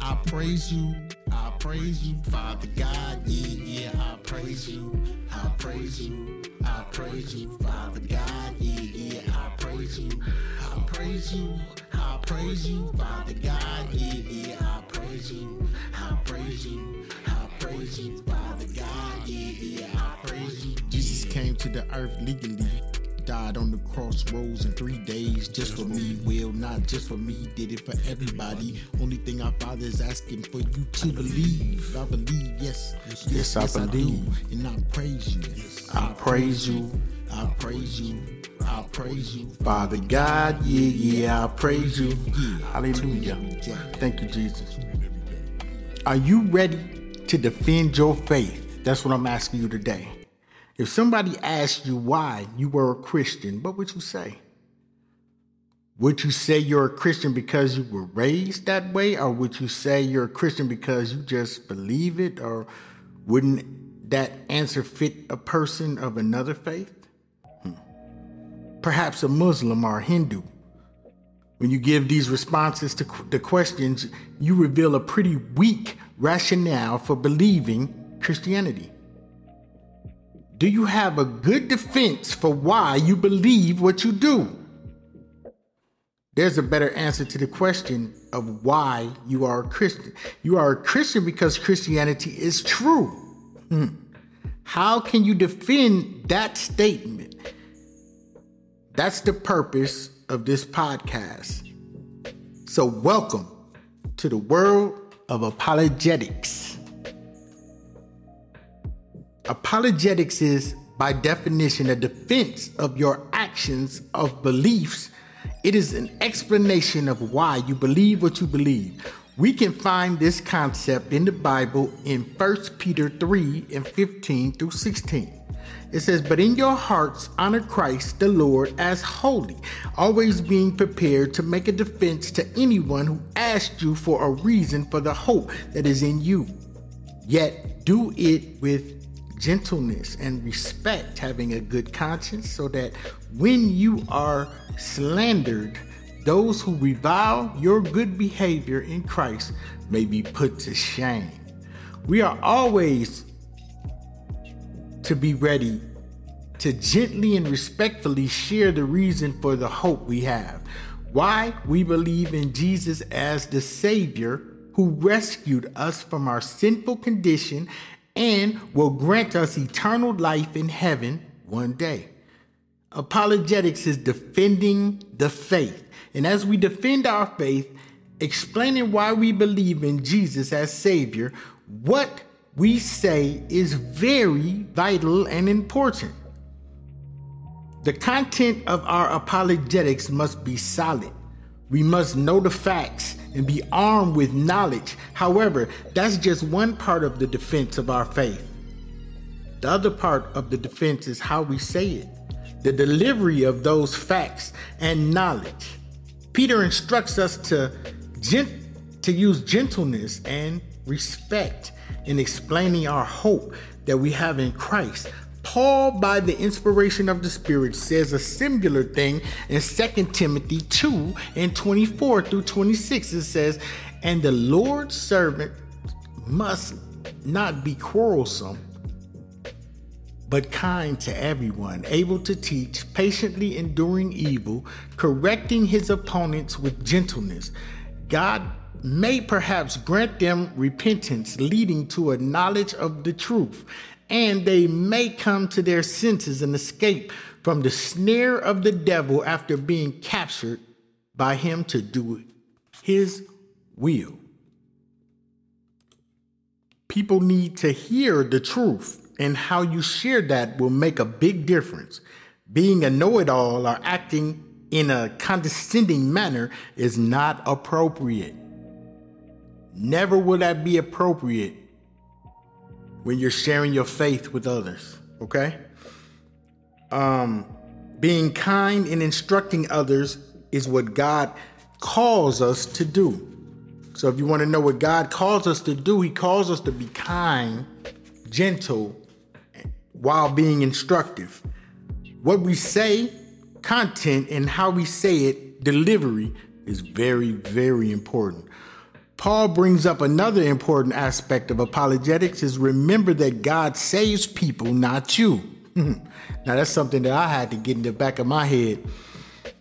I praise you. I praise you, Father God. Yeah, yeah, I praise you. I praise you. I praise you, Father God. Yeah, yeah, I praise you. I praise you. I praise you, Father God. Yeah, yeah, I praise you. I praise you. I praise you, Father God. Yeah, yeah, I praise you. Jesus came to the earth legally crossroads in three days just for me. Will not just for me, did it for everybody. Only thing our Father is asking for you to believe. I believe, yes, yes, yes, I, believe, and I praise you. I praise you. I praise you. I praise you, Father God. Yeah, yeah, I praise you. Hallelujah. Thank you, Jesus. Are you ready to defend your faith? That's what I'm asking you today. If somebody asked you why you were a Christian, what would you say? Would you say you're a Christian because you were raised that way? Or would you say you're a Christian because you just believe it? Or wouldn't that answer fit a person of another faith? Hmm. Perhaps a Muslim or a Hindu. When you give these responses to the questions, you reveal a pretty weak rationale for believing Christianity. Do you have a good defense for why you believe what you do? There's a better answer to the question of why you are a Christian. You are a Christian because Christianity is true. Hmm. How can you defend that statement? That's the purpose of this podcast. So, welcome to the world of apologetics. Apologetics is, by definition, a defense of your actions of beliefs. It is an explanation of why you believe what you believe. We can find this concept in the Bible in 1 Peter 3 and 15 through 16. It says, But in your hearts honor Christ the Lord as holy, always being prepared to make a defense to anyone who asks you for a reason for the hope that is in you. Yet do it with gentleness and respect, having a good conscience, so that when you are slandered, those who revile your good behavior in Christ may be put to shame. We are always to be ready to gently and respectfully share the reason for the hope we have. Why we believe in Jesus as the Savior who rescued us from our sinful condition and will grant us eternal life in heaven one day. Apologetics is defending the faith. And as we defend our faith, explaining why we believe in Jesus as Savior, what we say is very vital and important. The content of our apologetics must be solid. We must know the facts and be armed with knowledge. However, that's just one part of the defense of our faith. The other part of the defense is how we say it, the delivery of those facts and knowledge. Peter instructs us to, gent- to use gentleness and respect in explaining our hope that we have in Christ. Paul, by the inspiration of the Spirit, says a similar thing in 2 Timothy 2 and 24 through 26. It says, And the Lord's servant must not be quarrelsome, but kind to everyone, able to teach, patiently enduring evil, correcting his opponents with gentleness. God may perhaps grant them repentance, leading to a knowledge of the truth and they may come to their senses and escape from the snare of the devil after being captured by him to do his will. People need to hear the truth, and how you share that will make a big difference. Being a know it all or acting in a condescending manner is not appropriate. Never will that be appropriate when you're sharing your faith with others, okay? Um, being kind and instructing others is what God calls us to do. So if you want to know what God calls us to do, He calls us to be kind, gentle, while being instructive. What we say, content, and how we say it, delivery, is very, very important. Paul brings up another important aspect of apologetics is remember that God saves people, not you. now that's something that I had to get in the back of my head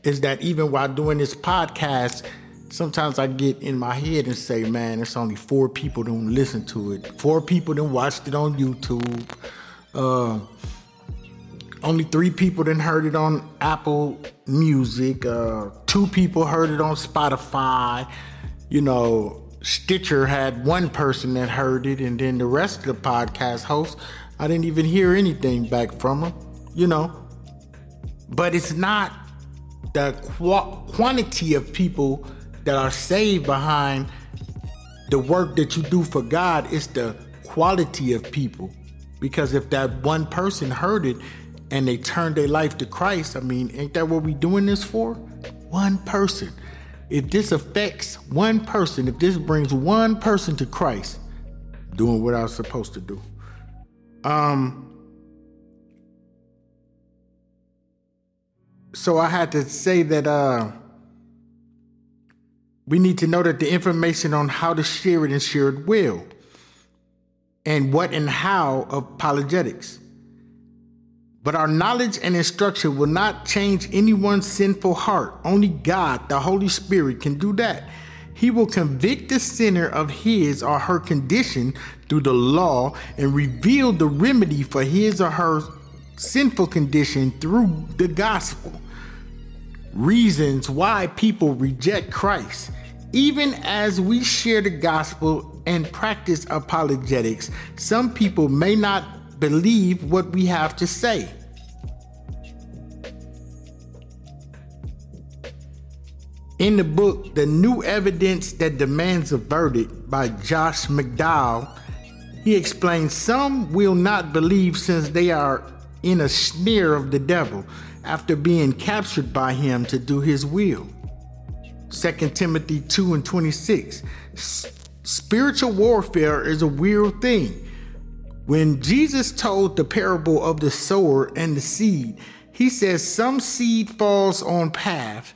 is that even while doing this podcast, sometimes I get in my head and say, man, it's only four people don't listen to it. Four people that watched it on YouTube. Uh, only three people that heard it on Apple Music. Uh, two people heard it on Spotify. You know, Stitcher had one person that heard it, and then the rest of the podcast hosts, I didn't even hear anything back from them, you know. But it's not the qu- quantity of people that are saved behind the work that you do for God, it's the quality of people. Because if that one person heard it and they turned their life to Christ, I mean, ain't that what we doing this for? One person if this affects one person, if this brings one person to Christ, doing what I was supposed to do. Um so I had to say that uh we need to know that the information on how to share it and share it well. And what and how of apologetics. But our knowledge and instruction will not change anyone's sinful heart. Only God, the Holy Spirit, can do that. He will convict the sinner of his or her condition through the law and reveal the remedy for his or her sinful condition through the gospel. Reasons why people reject Christ. Even as we share the gospel and practice apologetics, some people may not believe what we have to say. In the book, The New Evidence That Demands a Verdict by Josh McDowell, he explains some will not believe since they are in a snare of the devil after being captured by him to do his will. 2 Timothy 2 and 26. Spiritual warfare is a real thing. When Jesus told the parable of the sower and the seed, he says some seed falls on path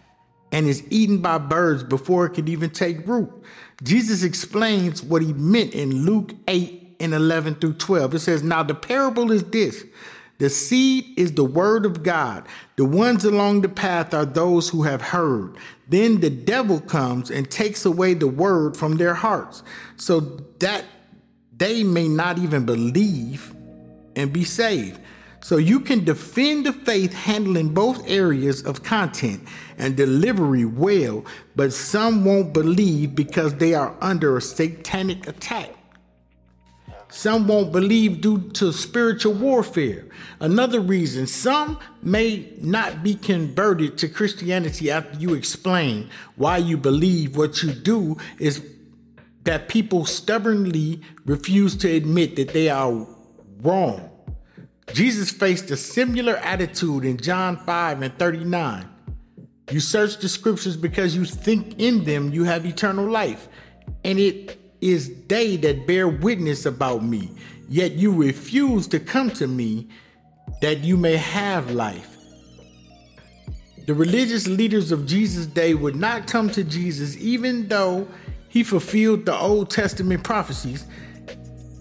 and is eaten by birds before it can even take root. Jesus explains what he meant in Luke 8 and 11 through 12. It says, Now the parable is this the seed is the word of God. The ones along the path are those who have heard. Then the devil comes and takes away the word from their hearts, so that they may not even believe and be saved. So you can defend the faith handling both areas of content and delivery well, but some won't believe because they are under a satanic attack. Some won't believe due to spiritual warfare. Another reason, some may not be converted to Christianity after you explain why you believe what you do is that people stubbornly refuse to admit that they are wrong. Jesus faced a similar attitude in John 5 and 39. You search the scriptures because you think in them you have eternal life, and it is they that bear witness about me. Yet you refuse to come to me that you may have life. The religious leaders of Jesus' day would not come to Jesus even though he fulfilled the Old Testament prophecies.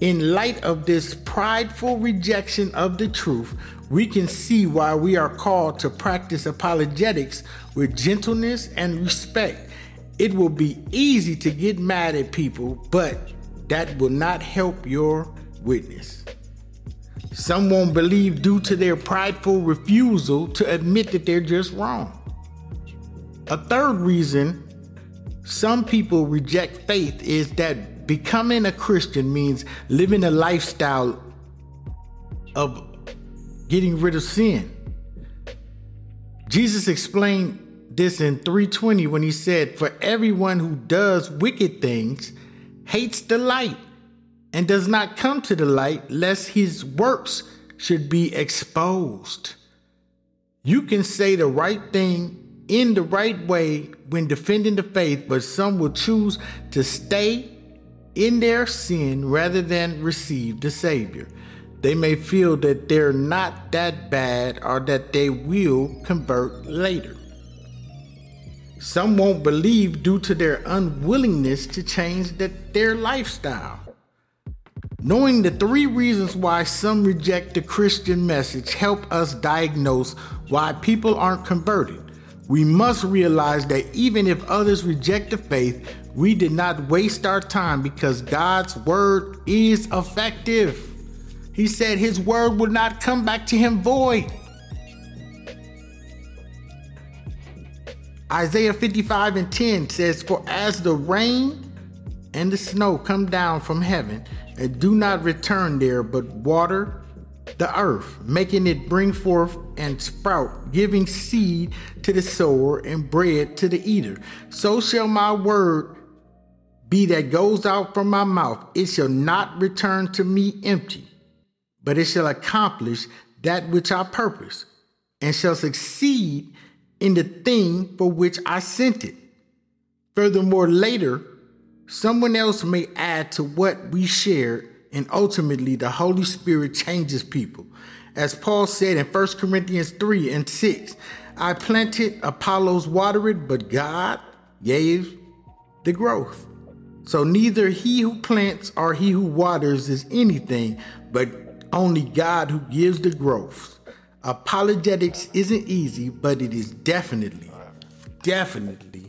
In light of this prideful rejection of the truth, we can see why we are called to practice apologetics with gentleness and respect. It will be easy to get mad at people, but that will not help your witness. Some won't believe due to their prideful refusal to admit that they're just wrong. A third reason some people reject faith is that becoming a Christian means living a lifestyle of getting rid of sin. Jesus explained this in 320 when he said, For everyone who does wicked things hates the light and does not come to the light, lest his works should be exposed. You can say the right thing in the right way when defending the faith, but some will choose to stay in their sin rather than receive the Savior. They may feel that they're not that bad or that they will convert later. Some won't believe due to their unwillingness to change the, their lifestyle. Knowing the three reasons why some reject the Christian message help us diagnose why people aren't converted. We must realize that even if others reject the faith, we did not waste our time because God's word is effective. He said his word would not come back to him void. Isaiah 55 and 10 says, For as the rain and the snow come down from heaven and do not return there, but water the earth, making it bring forth and sprout, giving seed to the sower and bread to the eater, so shall my word be that goes out from my mouth. It shall not return to me empty, but it shall accomplish that which I purpose, and shall succeed in the thing for which I sent it. Furthermore, later, someone else may add to what we shared, and ultimately the Holy Spirit changes people. As Paul said in 1 Corinthians 3 and 6, I planted, Apollos watered, but God gave the growth. So neither he who plants or he who waters is anything, but only God who gives the growth. Apologetics isn't easy, but it is definitely, definitely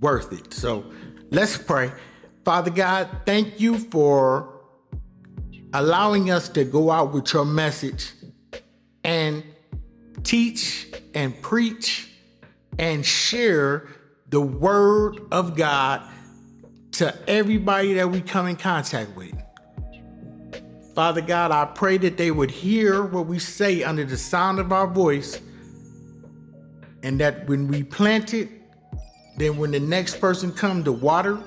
worth it. So let's pray. Father God, thank you for allowing us to go out with your message and teach and preach and share the word of God to everybody that we come in contact with. Father God, I pray that they would hear what we say under the sound of our voice, and that when we plant it, then when the next person come to water,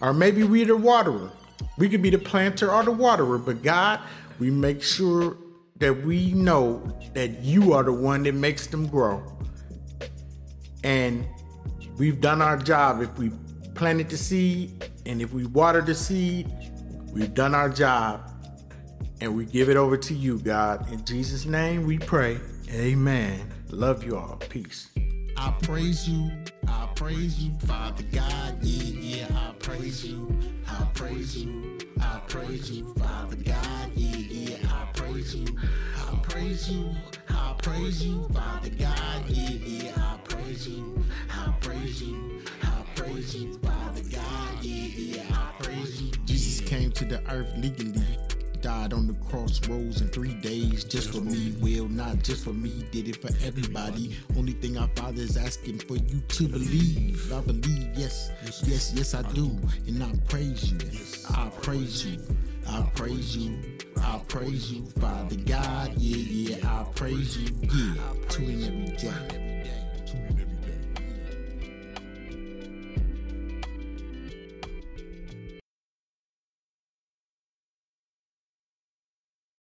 or maybe we're the waterer, we could be the planter or the waterer, but God, we make sure that we know that you are the one that makes them grow. And we've done our job if we planted the seed and if we watered the seed, we've done our job and we give it over to you, God. In Jesus' name we pray. Amen. Love you all. Peace. I praise you. I praise you, Father God. Yeah, yeah, I praise you. I praise you. I praise you, Father God. Yeah, yeah, I praise you. I praise you. I praise you, Father God. Yeah, yeah, I praise you. I praise you. I Jesus came to the earth legally died on the crossroads in three days just for me. Will not just for me, did it for everybody. Only thing our Father is asking for you to believe. I believe, yes, yes, yes, I do. And I praise you. I praise you. I praise you. I praise you, Father God. Yeah, yeah, I praise you. Yeah, to in every day.